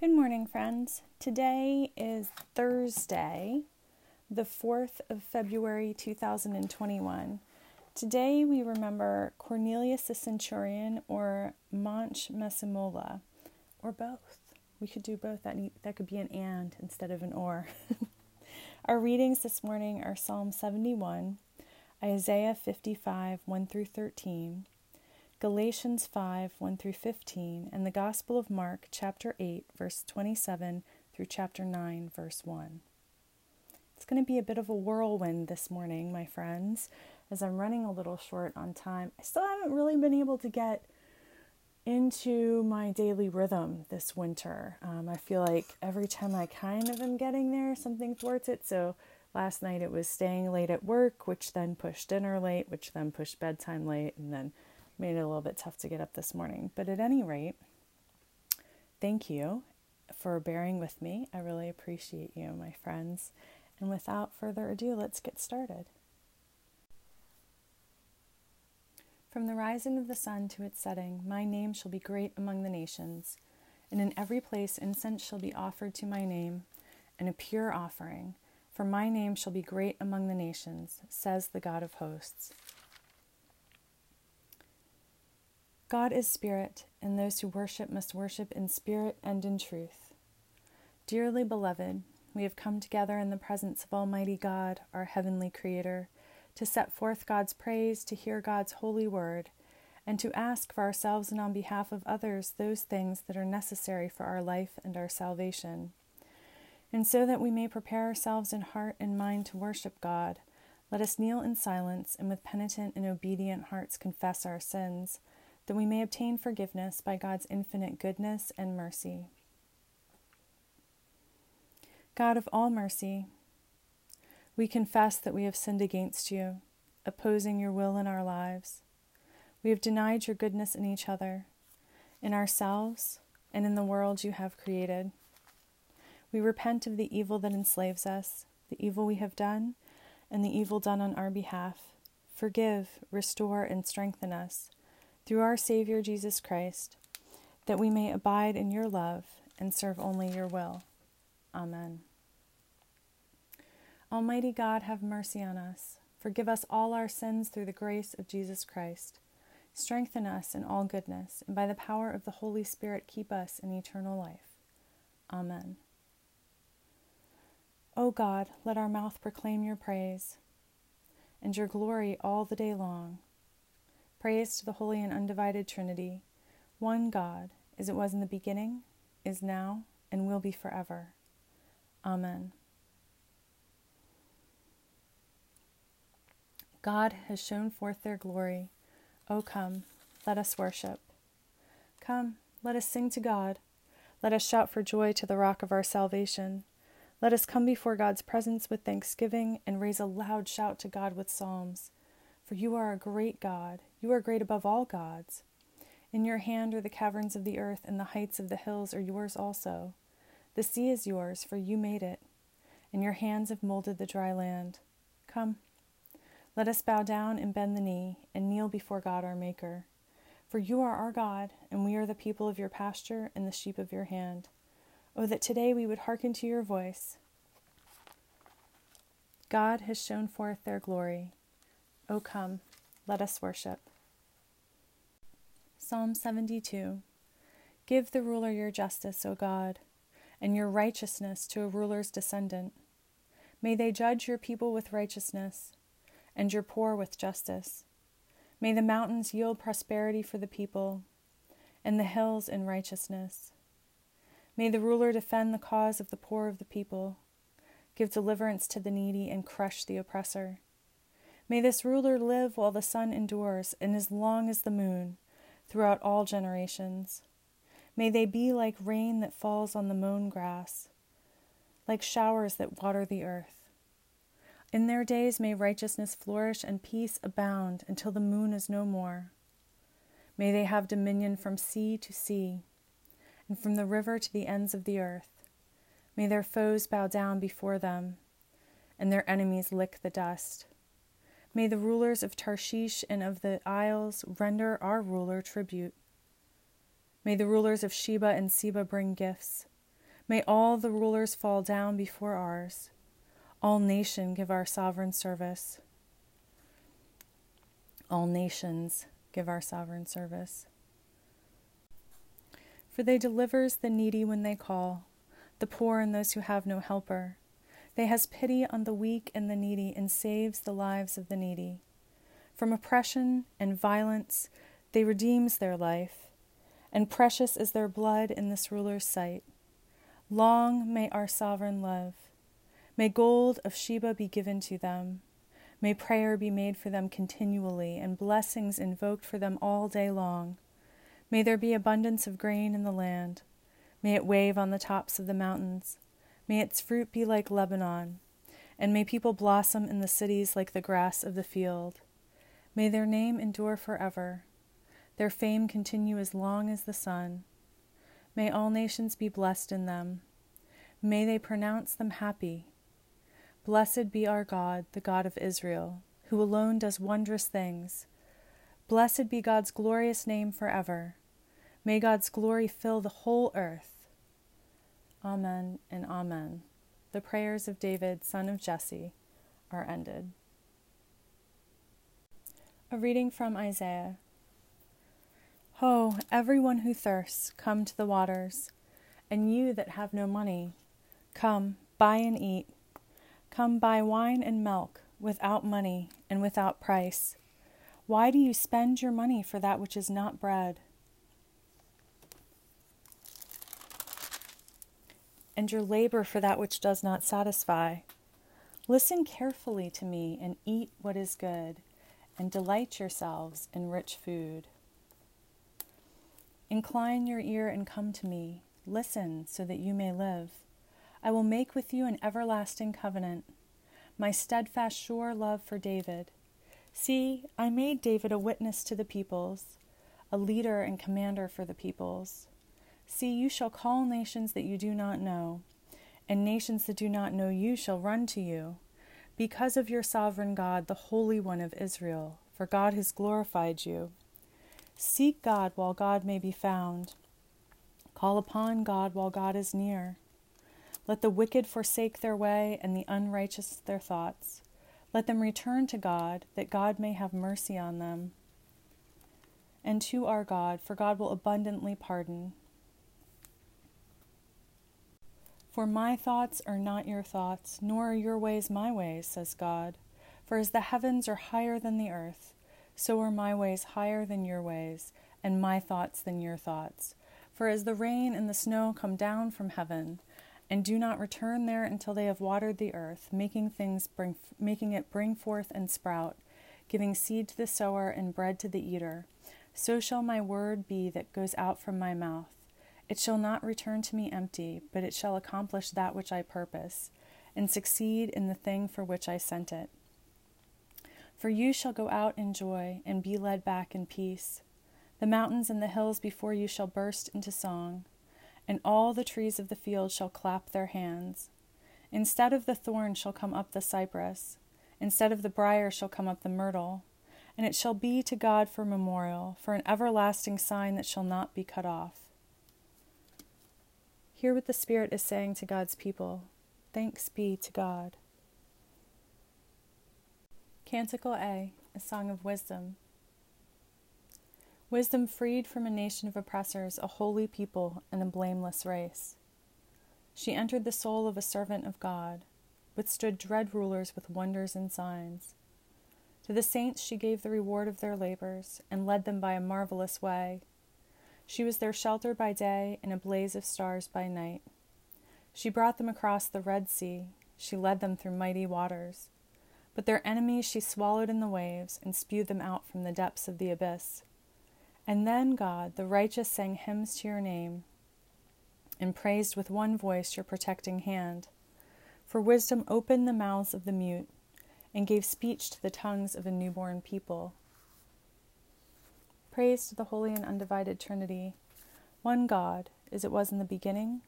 Good morning, friends. Today is Thursday, the 4th of February 2021. Today we remember Cornelius the Centurion or Manche Masemola, or both. We could do both. That, need, that could be an and instead of an or. Our readings this morning are Psalm 71, Isaiah 55, 1 through 13, Galatians 5 1 through 15, and the Gospel of Mark, chapter 8, verse 27 through chapter 9, verse 1. It's going to be a bit of a whirlwind this morning, my friends, as I'm running a little short on time. I still haven't really been able to get into my daily rhythm this winter. Um, I feel like every time I kind of am getting there, something thwarts it. So last night it was staying late at work, which then pushed dinner late, which then pushed bedtime late, and then made it a little bit tough to get up this morning. But at any rate, thank you for bearing with me. I really appreciate you, my friends. And without further ado, let's get started. From the rising of the sun to its setting, my name shall be great among the nations, and in every place incense shall be offered to my name, and a pure offering. For my name shall be great among the nations, says the God of hosts. God is spirit, and those who worship must worship in spirit and in truth. Dearly beloved, we have come together in the presence of Almighty God, our heavenly Creator, to set forth God's praise, to hear God's holy word, and to ask for ourselves and on behalf of others those things that are necessary for our life and our salvation. And so that we may prepare ourselves in heart and mind to worship God, let us kneel in silence and with penitent and obedient hearts confess our sins that we may obtain forgiveness by God's infinite goodness and mercy. God of all mercy, we confess that we have sinned against you, opposing your will in our lives. We have denied your goodness in each other, in ourselves, and in the world you have created. We repent of the evil that enslaves us, the evil we have done, and the evil done on our behalf. Forgive, restore, and strengthen us through our Savior Jesus Christ, that we may abide in your love and serve only your will. Amen. Almighty God, have mercy on us. Forgive us all our sins through the grace of Jesus Christ. Strengthen us in all goodness, and by the power of the Holy Spirit, keep us in eternal life. Amen. O God, let our mouth proclaim your praise and your glory all the day long. Praise to the Holy and Undivided Trinity, one God, as it was in the beginning, is now, and will be forever. Amen. God has shown forth their glory. O come, let us worship. Come, let us sing to God. Let us shout for joy to the rock of our salvation. Let us come before God's presence with thanksgiving and raise a loud shout to God with psalms. For you are a great God, you are great above all gods. In your hand are the caverns of the earth, and the heights of the hills are yours also. The sea is yours, for you made it, and your hands have molded the dry land. Come, let us bow down and bend the knee, and kneel before God our Maker. For you are our God, and we are the people of your pasture and the sheep of your hand. Oh, that today we would hearken to your voice. God has shown forth their glory. O come, let us worship. Psalm 72 Give the ruler your justice, O God, and your righteousness to a ruler's descendant. May they judge your people with righteousness, and your poor with justice. May the mountains yield prosperity for the people, and the hills in righteousness. May the ruler defend the cause of the poor of the people, give deliverance to the needy, and crush the oppressor. May this ruler live while the sun endures, and as long as the moon, throughout all generations. May they be like rain that falls on the mown grass, like showers that water the earth. In their days may righteousness flourish and peace abound until the moon is no more. May they have dominion from sea to sea, and from the river to the ends of the earth. May their foes bow down before them, and their enemies lick the dust. May the rulers of Tarshish and of the isles render our ruler tribute. May the rulers of Sheba and Seba bring gifts. May all the rulers fall down before ours. All nation give our sovereign service. All nations give our sovereign service. For they delivers the needy when they call, the poor and those who have no helper. They has pity on the weak and the needy and saves the lives of the needy. From oppression and violence they redeems their life, and precious is their blood in this ruler's sight. Long may our sovereign live. May gold of Sheba be given to them. May prayer be made for them continually, and blessings invoked for them all day long. May there be abundance of grain in the land. May it wave on the tops of the mountains. May its fruit be like Lebanon, and may people blossom in the cities like the grass of the field. May their name endure forever, their fame continue as long as the sun. May all nations be blessed in them. May they pronounce them happy. Blessed be our God, the God of Israel, who alone does wondrous things. Blessed be God's glorious name forever. May God's glory fill the whole earth. Amen and Amen. The prayers of David, son of Jesse, are ended. A reading from Isaiah. Ho, everyone who thirsts, come to the waters, and you that have no money, come, buy and eat. Come buy wine and milk without money and without price. Why do you spend your money for that which is not bread? And your labor for that which does not satisfy. Listen carefully to me and eat what is good, and delight yourselves in rich food. Incline your ear and come to me. Listen so that you may live. I will make with you an everlasting covenant, my steadfast, sure love for David. See, I made David a witness to the peoples, a leader and commander for the peoples. See, you shall call nations that you do not know, and nations that do not know you shall run to you, because of your sovereign God, the Holy One of Israel, for God has glorified you. Seek God while God may be found. Call upon God while God is near. Let the wicked forsake their way, and the unrighteous their thoughts. Let them return to God, that God may have mercy on them. And to our God, for God will abundantly pardon. For my thoughts are not your thoughts, nor are your ways my ways, says God. For as the heavens are higher than the earth, so are my ways higher than your ways, and my thoughts than your thoughts. For as the rain and the snow come down from heaven, and do not return there until they have watered the earth, making things bring, making it bring forth and sprout, giving seed to the sower and bread to the eater. So shall my word be that goes out from my mouth. It shall not return to me empty, but it shall accomplish that which I purpose, and succeed in the thing for which I sent it. For you shall go out in joy, and be led back in peace. The mountains and the hills before you shall burst into song and all the trees of the field shall clap their hands. Instead of the thorn shall come up the cypress, instead of the brier shall come up the myrtle, and it shall be to God for memorial, for an everlasting sign that shall not be cut off. Hear what the Spirit is saying to God's people. Thanks be to God. Canticle A, a song of wisdom. Wisdom freed from a nation of oppressors, a holy people, and a blameless race. She entered the soul of a servant of God, withstood dread rulers with wonders and signs. To the saints she gave the reward of their labors, and led them by a marvelous way. She was their shelter by day and a blaze of stars by night. She brought them across the Red Sea, she led them through mighty waters. But their enemies she swallowed in the waves and spewed them out from the depths of the abyss. And then, God, the righteous sang hymns to your name and praised with one voice your protecting hand. For wisdom opened the mouths of the mute and gave speech to the tongues of a newborn people. Praise to the holy and undivided Trinity, one God, as it was in the beginning,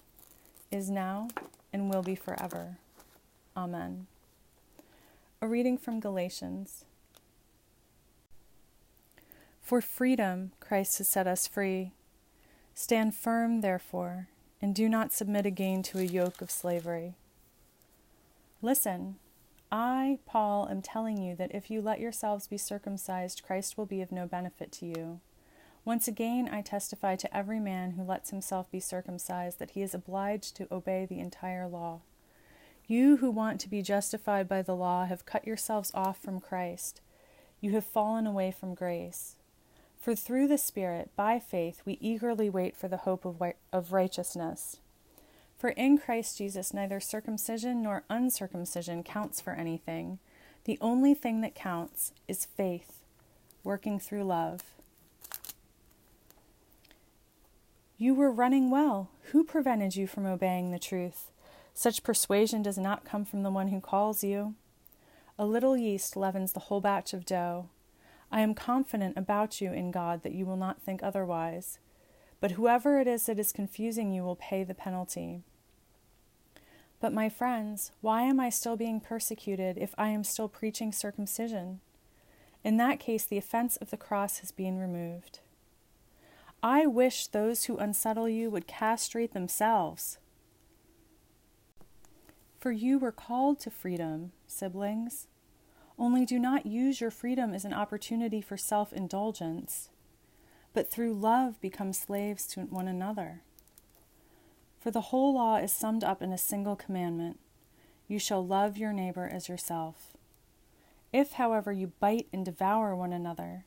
is now, and will be forever. Amen. A reading from Galatians. For freedom, Christ has set us free. Stand firm, therefore, and do not submit again to a yoke of slavery. Listen, I, Paul, am telling you that if you let yourselves be circumcised, Christ will be of no benefit to you. Once again, I testify to every man who lets himself be circumcised that he is obliged to obey the entire law. You who want to be justified by the law have cut yourselves off from Christ. You have fallen away from grace. For through the Spirit, by faith, we eagerly wait for the hope of, of righteousness. For in Christ Jesus, neither circumcision nor uncircumcision counts for anything. The only thing that counts is faith, working through love. You were running well. Who prevented you from obeying the truth? Such persuasion does not come from the one who calls you. A little yeast leavens the whole batch of dough. I am confident about you in God that you will not think otherwise. But whoever it is that is confusing you will pay the penalty. But my friends, why am I still being persecuted if I am still preaching circumcision? In that case, the offense of the cross has been removed. I wish those who unsettle you would castrate themselves. For you were called to freedom, siblings. Only do not use your freedom as an opportunity for self indulgence, but through love become slaves to one another. For the whole law is summed up in a single commandment you shall love your neighbor as yourself. If, however, you bite and devour one another,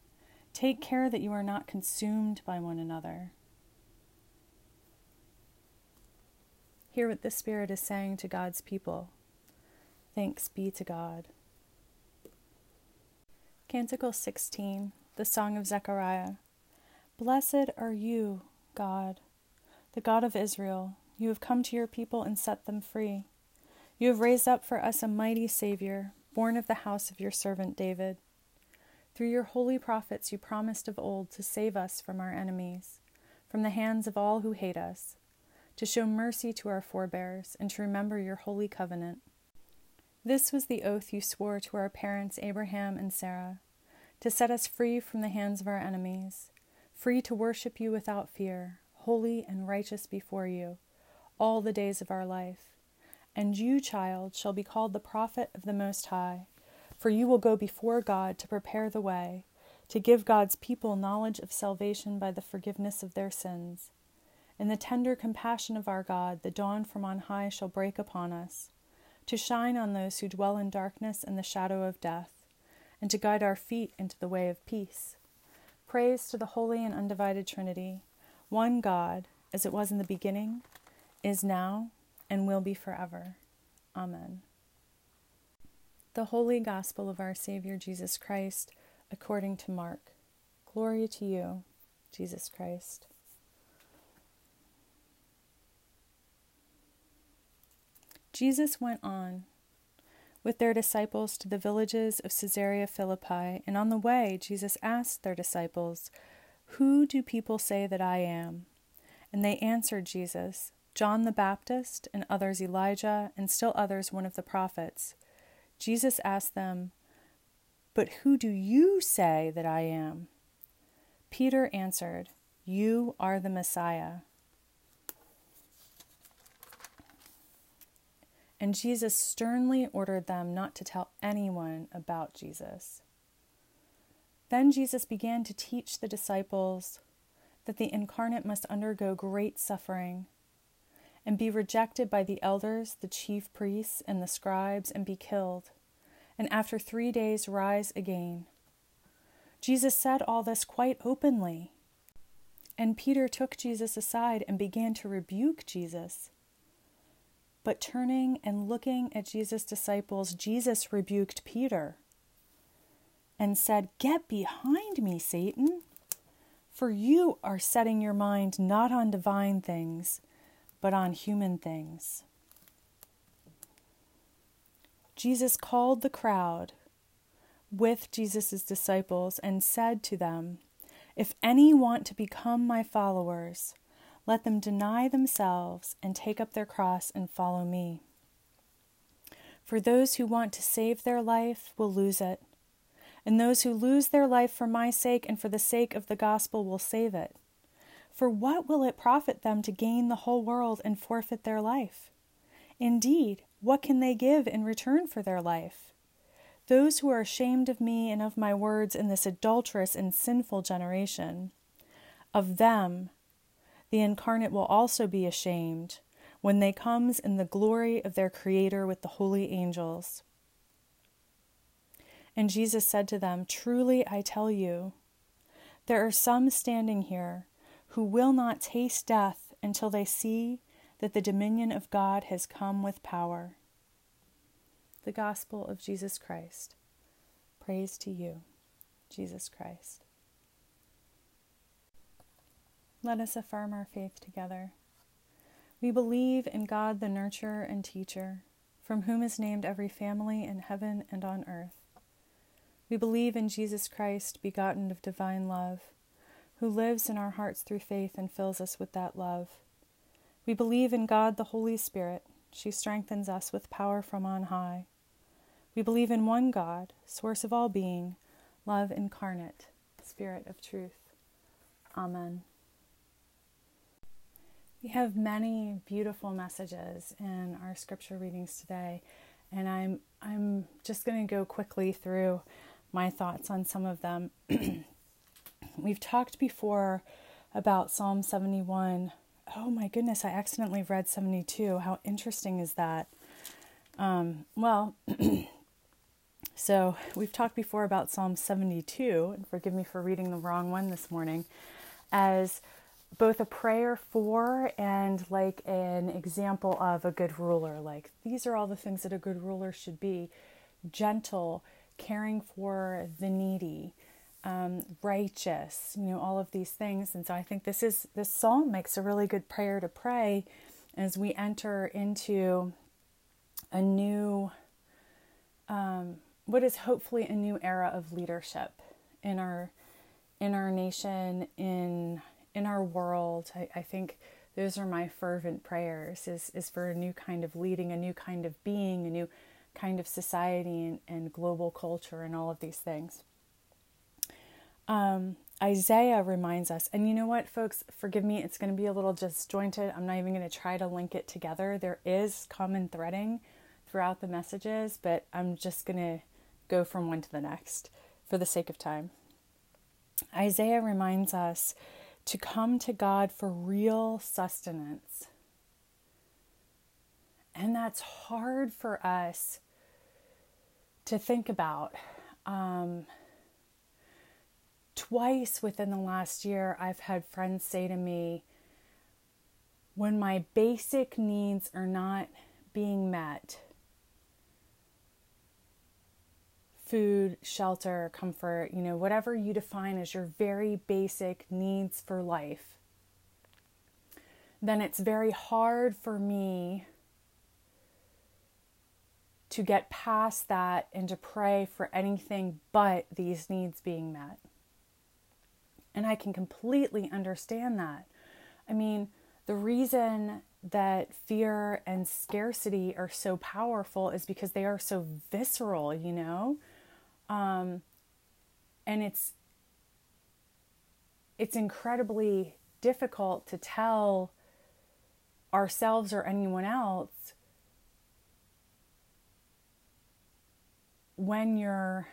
take care that you are not consumed by one another. Hear what the Spirit is saying to God's people. Thanks be to God. Canticle 16, the Song of Zechariah. Blessed are you, God, the God of Israel. You have come to your people and set them free. You have raised up for us a mighty Savior, born of the house of your servant David. Through your holy prophets, you promised of old to save us from our enemies, from the hands of all who hate us, to show mercy to our forebears, and to remember your holy covenant. This was the oath you swore to our parents Abraham and Sarah to set us free from the hands of our enemies, free to worship you without fear, holy and righteous before you, all the days of our life. And you, child, shall be called the prophet of the Most High, for you will go before God to prepare the way, to give God's people knowledge of salvation by the forgiveness of their sins. In the tender compassion of our God, the dawn from on high shall break upon us, to shine on those who dwell in darkness and the shadow of death and to guide our feet into the way of peace. Praise to the Holy and Undivided Trinity, one God, as it was in the beginning, is now, and will be forever. Amen. The Holy Gospel of our Savior Jesus Christ, according to Mark. Glory to you, Jesus Christ. Jesus went on with their disciples to the villages of Caesarea Philippi, and on the way, Jesus asked their disciples, Who do people say that I am? And they answered Jesus, John the Baptist, and others Elijah, and still others one of the prophets. Jesus asked them, But who do you say that I am? Peter answered, You are the Messiah. and Jesus sternly ordered them not to tell anyone about Jesus. Then Jesus began to teach the disciples that the incarnate must undergo great suffering and be rejected by the elders, the chief priests, and the scribes, and be killed, and after three days rise again. Jesus said all this quite openly. And Peter took Jesus aside and began to rebuke Jesus. But turning and looking at Jesus' disciples, Jesus rebuked Peter and said, Get behind me, Satan, for you are setting your mind not on divine things, but on human things. Jesus called the crowd with Jesus' disciples and said to them, If any want to become my followers, let them deny themselves and take up their cross and follow me. For those who want to save their life will lose it, and those who lose their life for my sake and for the sake of the gospel will save it. For what will it profit them to gain the whole world and forfeit their life? Indeed, what can they give in return for their life? Those who are ashamed of me and of my words in this adulterous and sinful generation, of them the incarnate will also be ashamed when they comes in the glory of their creator with the holy angels. And Jesus said to them, Truly I tell you, there are some standing here who will not taste death until they see that the dominion of God has come with power. The Gospel of Jesus Christ. Praise to you, Jesus Christ. Let us affirm our faith together. We believe in God, the nurturer and teacher, from whom is named every family in heaven and on earth. We believe in Jesus Christ, begotten of divine love who lives in our hearts through faith and fills us with that love. We believe in God the Holy Spirit. She strengthens us with power from on high. We believe in one God, source of all being, love incarnate, Spirit of truth. Amen. We have many beautiful messages in our scripture readings today, and I'm I'm just going to go quickly through my thoughts on some of them. We've talked before about Psalm 71. Oh my goodness, I accidentally read 72. How interesting is that? Um, well, so we've talked before about Psalm 72, and forgive me for reading the wrong one this morning, as both a prayer for and like an example of a good ruler. Like, these are all the things that a good ruler should be gentle, caring for the needy, um, righteous, you know, all of these things. And so I think this is this psalm makes a really good prayer to pray as we enter into a new, um, what is hopefully a new era of leadership in our in our nation, in in our world. I, I think those are my fervent prayers is is for a new kind of leading, a new kind of being, a new kind of society and, and global culture and all of these things. Um, Isaiah reminds us, and you know what, folks, forgive me, it's going to be a little disjointed. I'm not even going to try to link it together. There is common threading throughout the messages, but I'm just going to go from one to the next for the sake of time. Isaiah reminds us to come to God for real sustenance. And that's hard for us to think about. Um, twice within the last year, I've had friends say to me, when my basic needs are not being met food, shelter, comfort, you know, whatever you define as your very basic needs for life then it's very hard for me to get past that and to pray for anything but these needs being met. And I can completely understand that. I mean, the reason that fear and scarcity are so powerful is because they are so visceral, you know? Um, and it's it's incredibly difficult to tell ourselves or anyone else when you're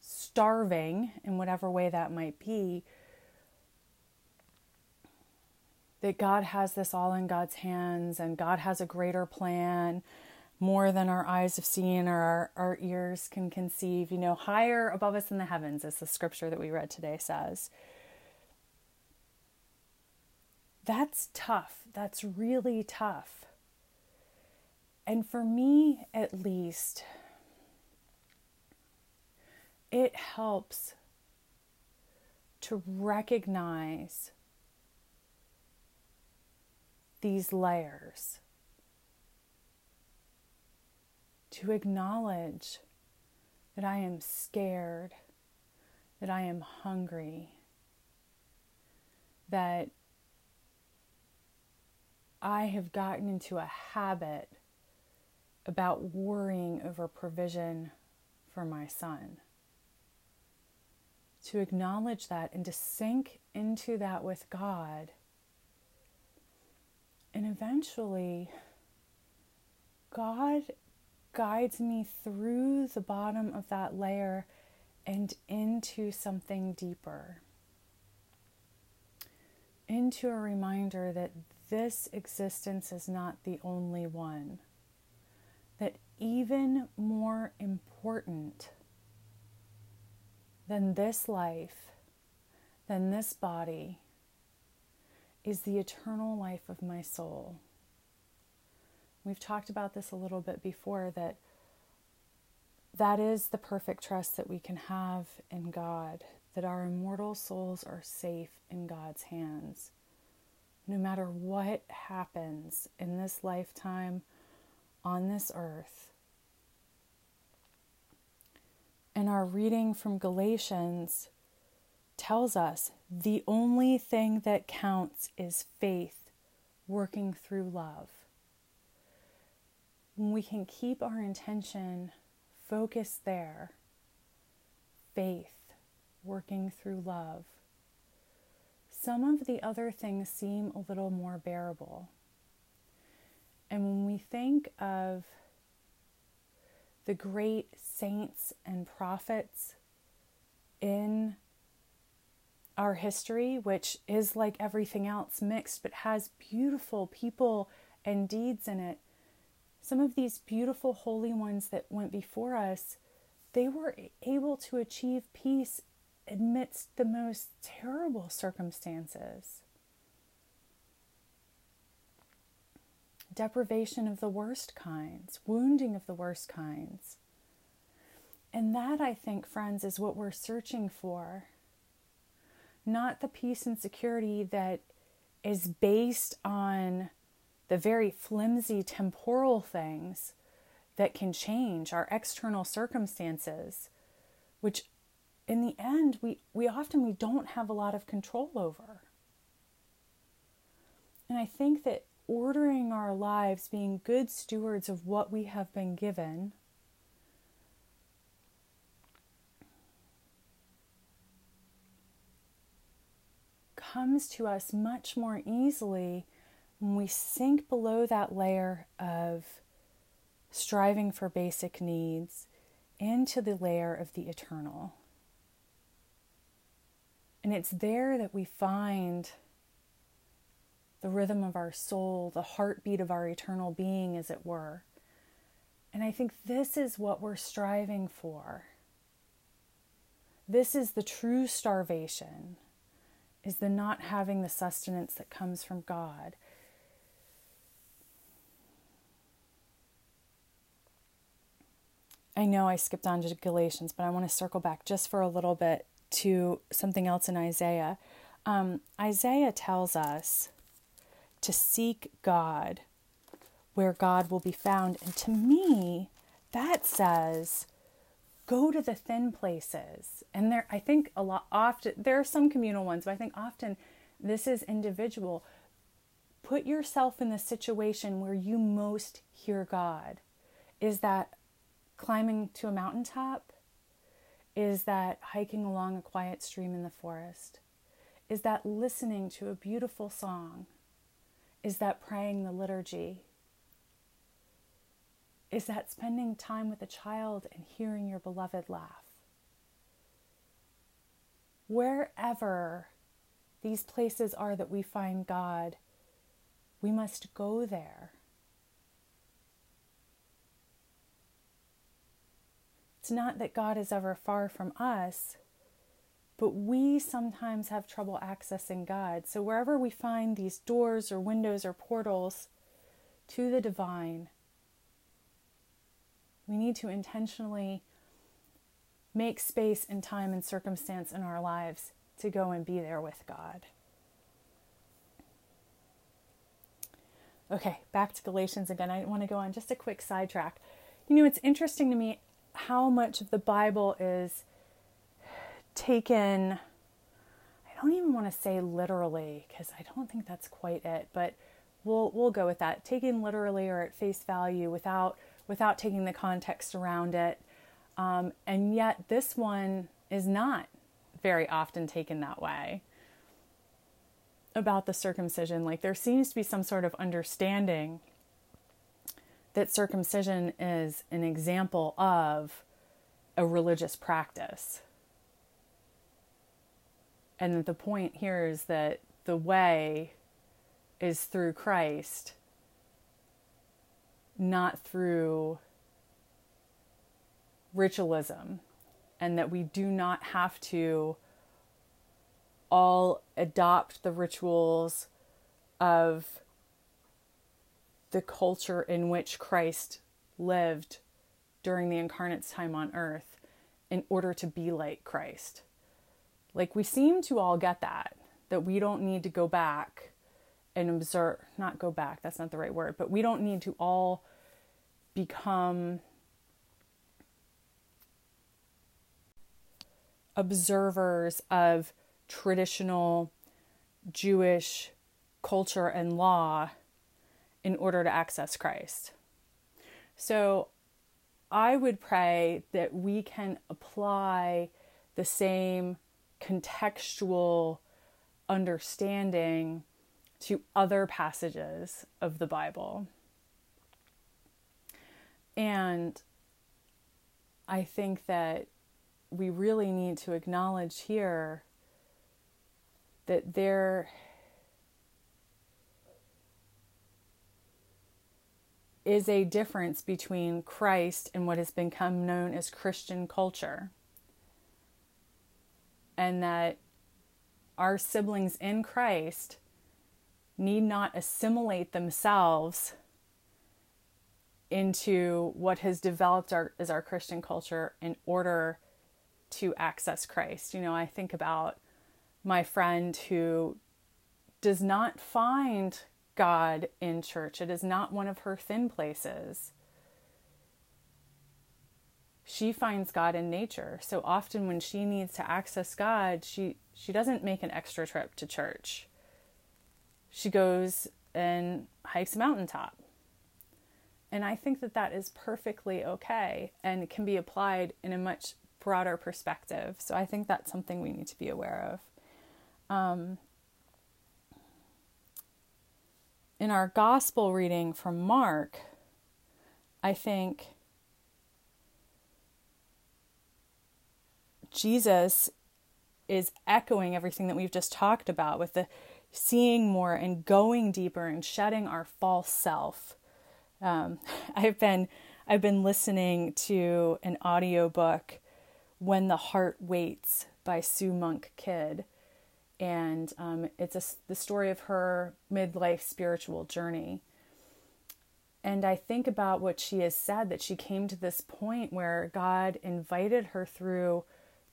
starving in whatever way that might be that God has this all in God's hands and God has a greater plan more than our eyes have seen or our, our ears can conceive, you know, higher above us in the heavens, as the scripture that we read today says. That's tough. That's really tough. And for me, at least, it helps to recognize these layers, to acknowledge that I am scared, that I am hungry, that I have gotten into a habit about worrying over provision for my son. To acknowledge that and to sink into that with God And eventually, God guides me through the bottom of that layer and into something deeper. Into a reminder that this existence is not the only one. That even more important than this life, than this body, is the eternal life of my soul. We've talked about this a little bit before that that is the perfect trust that we can have in God, that our immortal souls are safe in God's hands. No matter what happens in this lifetime on this earth. And our reading from Galatians tells us the only thing that counts is faith working through love. When we can keep our intention focused there, faith working through love, some of the other things seem a little more bearable. And when we think of the great saints and prophets in our history, which is like everything else mixed, but has beautiful people and deeds in it. Some of these beautiful holy ones that went before us, they were able to achieve peace amidst the most terrible circumstances. Deprivation of the worst kinds, wounding of the worst kinds. And that, I think, friends, is what we're searching for not the peace and security that is based on the very flimsy temporal things that can change our external circumstances which in the end we, we often we don't have a lot of control over. And i think that ordering our lives being good stewards of what we have been given comes to us much more easily when we sink below that layer of striving for basic needs into the layer of the eternal. And it's there that we find the rhythm of our soul, the heartbeat of our eternal being, as it were. And I think this is what we're striving for. This is the true starvation is the not having the sustenance that comes from God. I know I skipped on to Galatians, but I want to circle back just for a little bit to something else in Isaiah. Um, Isaiah tells us to seek God where God will be found. And to me, that says go to the thin places. And there, I think a lot often, there are some communal ones, but I think often this is individual. Put yourself in the situation where you most hear God. Is that climbing to a mountaintop? Is that hiking along a quiet stream in the forest? Is that listening to a beautiful song? Is that praying the liturgy? Is that spending time with a child and hearing your beloved laugh? Wherever these places are that we find God, we must go there. It's not that God is ever far from us, but we sometimes have trouble accessing God. So, wherever we find these doors or windows or portals to the divine, we need to intentionally make space and time and circumstance in our lives to go and be there with God. Okay, back to Galatians again. I want to go on just a quick sidetrack. You know, it's interesting to me how much of the Bible is taken, I don't even want to say literally, because I don't think that's quite it, but we'll, we'll go with that. Taken literally or at face value without without taking the context around it. Um, and yet, this one is not very often taken that way. about the circumcision. Like there seems to be some sort of understanding that circumcision is an example of a religious practice. And that the point here is that the way is through Christ, not through ritualism, and that we do not have to all adopt the rituals of the culture in which Christ lived during the incarnate's time on earth in order to be like Christ. Like we seem to all get that, that we don't need to go back and observe, not go back, that's not the right word, but we don't need to all become observers of traditional Jewish culture and law in order to access Christ. So I would pray that we can apply the same contextual understanding to other passages of the Bible. And I think that we really need to acknowledge here that there is a difference between Christ and what has become known as Christian culture. And that our siblings in Christ need not assimilate themselves into what has developed our, as our Christian culture in order to access Christ. You know, I think about my friend who does not find God in church. It is not one of her thin places. She finds God in nature. So often when she needs to access God, she she doesn't make an extra trip to church. She goes and hikes a mountaintop. And I think that that is perfectly okay and can be applied in a much broader perspective. So I think that's something we need to be aware of. Um, in our gospel reading from Mark, I think Jesus is echoing everything that we've just talked about with the seeing more and going deeper and shedding our false self. Um, I've been I've been listening to an audiobook when the Heart Waits by Sue Monk Kidd. And um, it's a, the story of her midlife spiritual journey. And I think about what she has said that she came to this point where God invited her through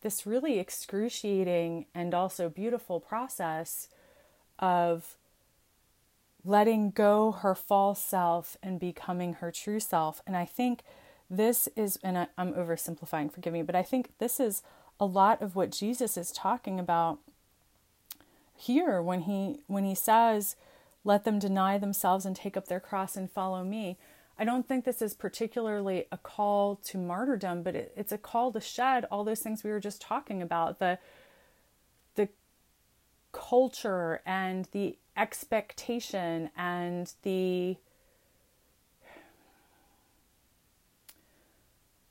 this really excruciating and also beautiful process of letting go her false self and becoming her true self. And I think this is, and I, I'm oversimplifying, forgive me, but I think this is a lot of what Jesus is talking about here when he when he says, "Let them deny themselves and take up their cross and follow me." I don't think this is particularly a call to martyrdom, but it, it's a call to shed all those things we were just talking about the the culture and the expectation and the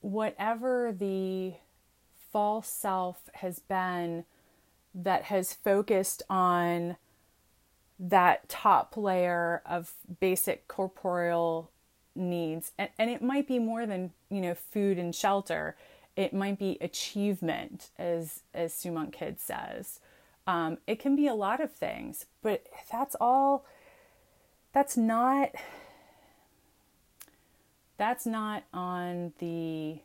whatever the false self has been that has focused on that top layer of basic corporeal needs. And, and it might be more than you know food and shelter. It might be achievement as as Sue Monk Kidd says um, it can be a lot of things but that's all that's not that's not on the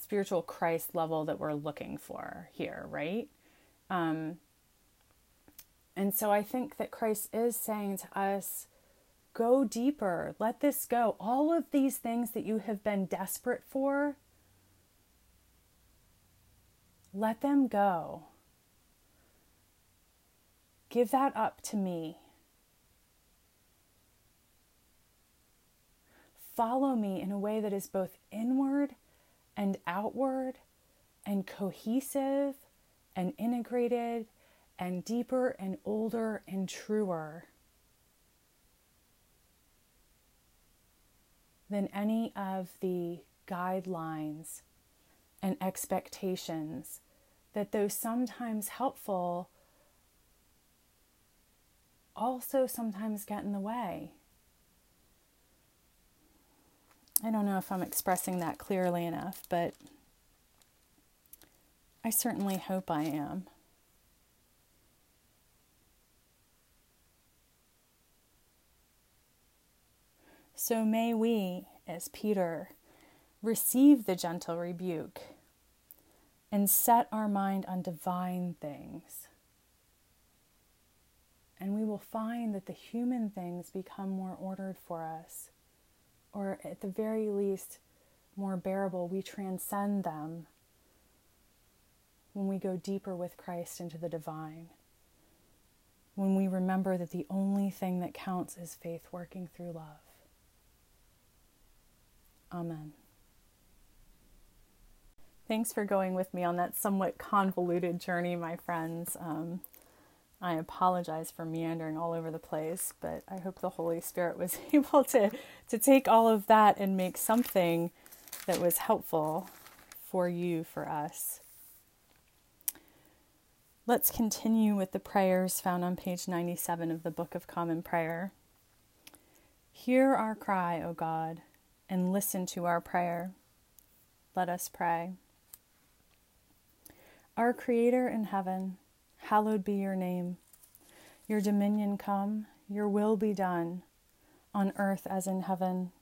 spiritual Christ level that we're looking for here, right? Um, and so I think that Christ is saying to us, go deeper, let this go. All of these things that you have been desperate for, let them go. Give that up to me. follow me in a way that is both inward and outward and cohesive and integrated and deeper and older and truer than any of the guidelines and expectations that, though sometimes helpful, also sometimes get in the way. I don't know if I'm expressing that clearly enough, but I certainly hope I am. So may we, as Peter, receive the gentle rebuke and set our mind on divine things. And we will find that the human things become more ordered for us, or at the very least, more bearable. We transcend them when we go deeper with Christ into the divine. When we remember that the only thing that counts is faith working through love. Amen. Thanks for going with me on that somewhat convoluted journey, my friends. Um, I apologize for meandering all over the place, but I hope the Holy Spirit was able to, to take all of that and make something that was helpful for you, for us. Let's continue with the prayers found on page 97 of the Book of Common Prayer. Hear our cry, O God, and listen to our prayer. Let us pray. Our Creator in heaven, hallowed be your name. Your dominion come, your will be done, on earth as in heaven.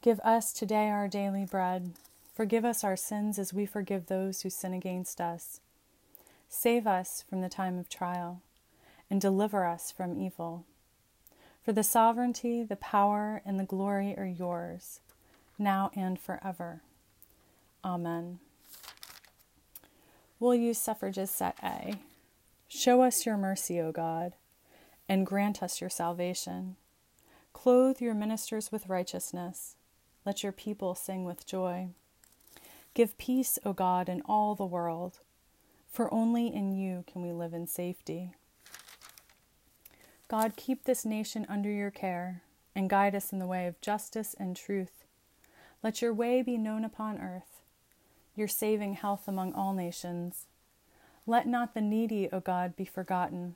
Give us today our daily bread. Forgive us our sins as we forgive those who sin against us. Save us from the time of trial, and deliver us from evil. For the sovereignty, the power, and the glory are yours, now and forever. Amen. We'll use suffrages set A. Show us your mercy, O God, and grant us your salvation. Clothe your ministers with righteousness. Let your people sing with joy. Give peace, O God, in all the world, for only in you can we live in safety. God, keep this nation under your care and guide us in the way of justice and truth. Let your way be known upon earth your saving health among all nations. Let not the needy, O God, be forgotten,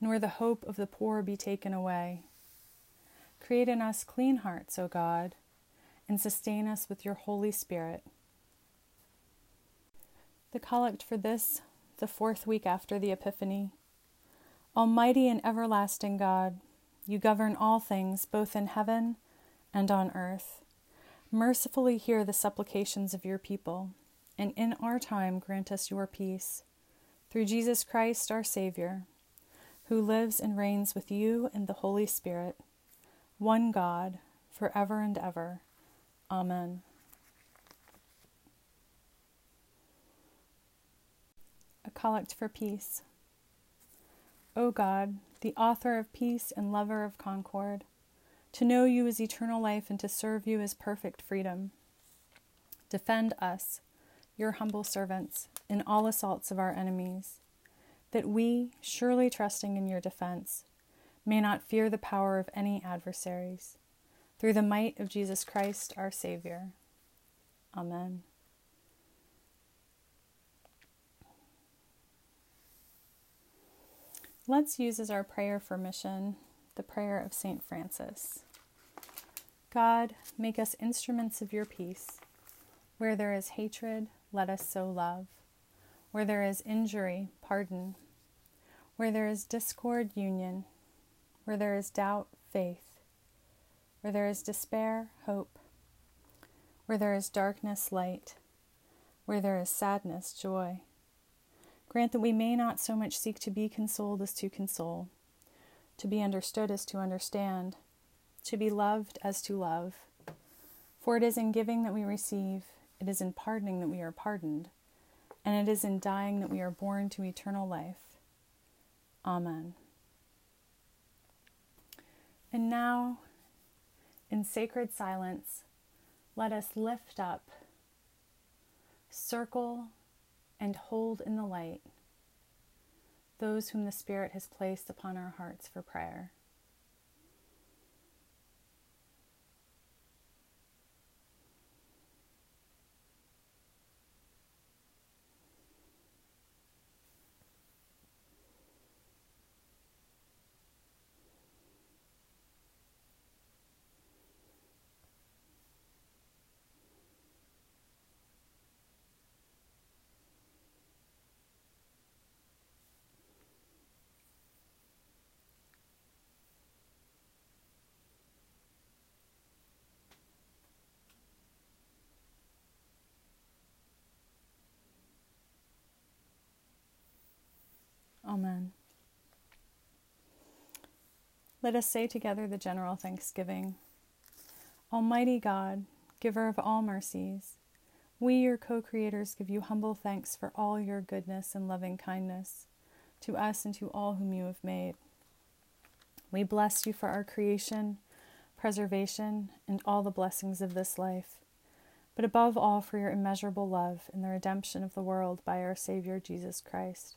nor the hope of the poor be taken away. Create in us clean hearts, O God, and sustain us with your Holy Spirit. The collect for this, the fourth week after the Epiphany. Almighty and everlasting God, you govern all things, both in heaven and on earth. Mercifully hear the supplications of your people, and in our time grant us your peace. Through Jesus Christ, our Savior, who lives and reigns with you in the Holy Spirit, one God, for ever and ever. Amen. A Collect for Peace. O God, the author of peace and lover of concord, to know you is eternal life and to serve you is perfect freedom. Defend us, your humble servants, in all assaults of our enemies, that we, surely trusting in your defense, may not fear the power of any adversaries. Through the might of Jesus Christ, our Savior. Amen. Let's use as our prayer for mission the prayer of St. Francis. God, make us instruments of your peace. Where there is hatred, let us sow love. Where there is injury, pardon. Where there is discord, union. Where there is doubt, faith. Where there is despair, hope. Where there is darkness, light. Where there is sadness, joy. Grant that we may not so much seek to be consoled as to console to be understood as to understand, to be loved as to love. For it is in giving that we receive, it is in pardoning that we are pardoned, and it is in dying that we are born to eternal life. Amen. And now, in sacred silence, let us lift up, circle, and hold in the light those whom the Spirit has placed upon our hearts for prayer. Amen. Let us say together the general thanksgiving. Almighty God, giver of all mercies, we, your co creators, give you humble thanks for all your goodness and loving kindness to us and to all whom you have made. We bless you for our creation, preservation, and all the blessings of this life, but above all for your immeasurable love and the redemption of the world by our Savior Jesus Christ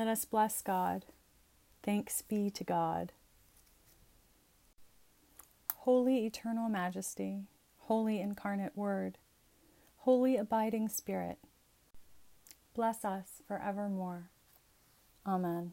Let us bless God. Thanks be to God. Holy Eternal Majesty, Holy Incarnate Word, Holy Abiding Spirit, bless us forevermore. Amen.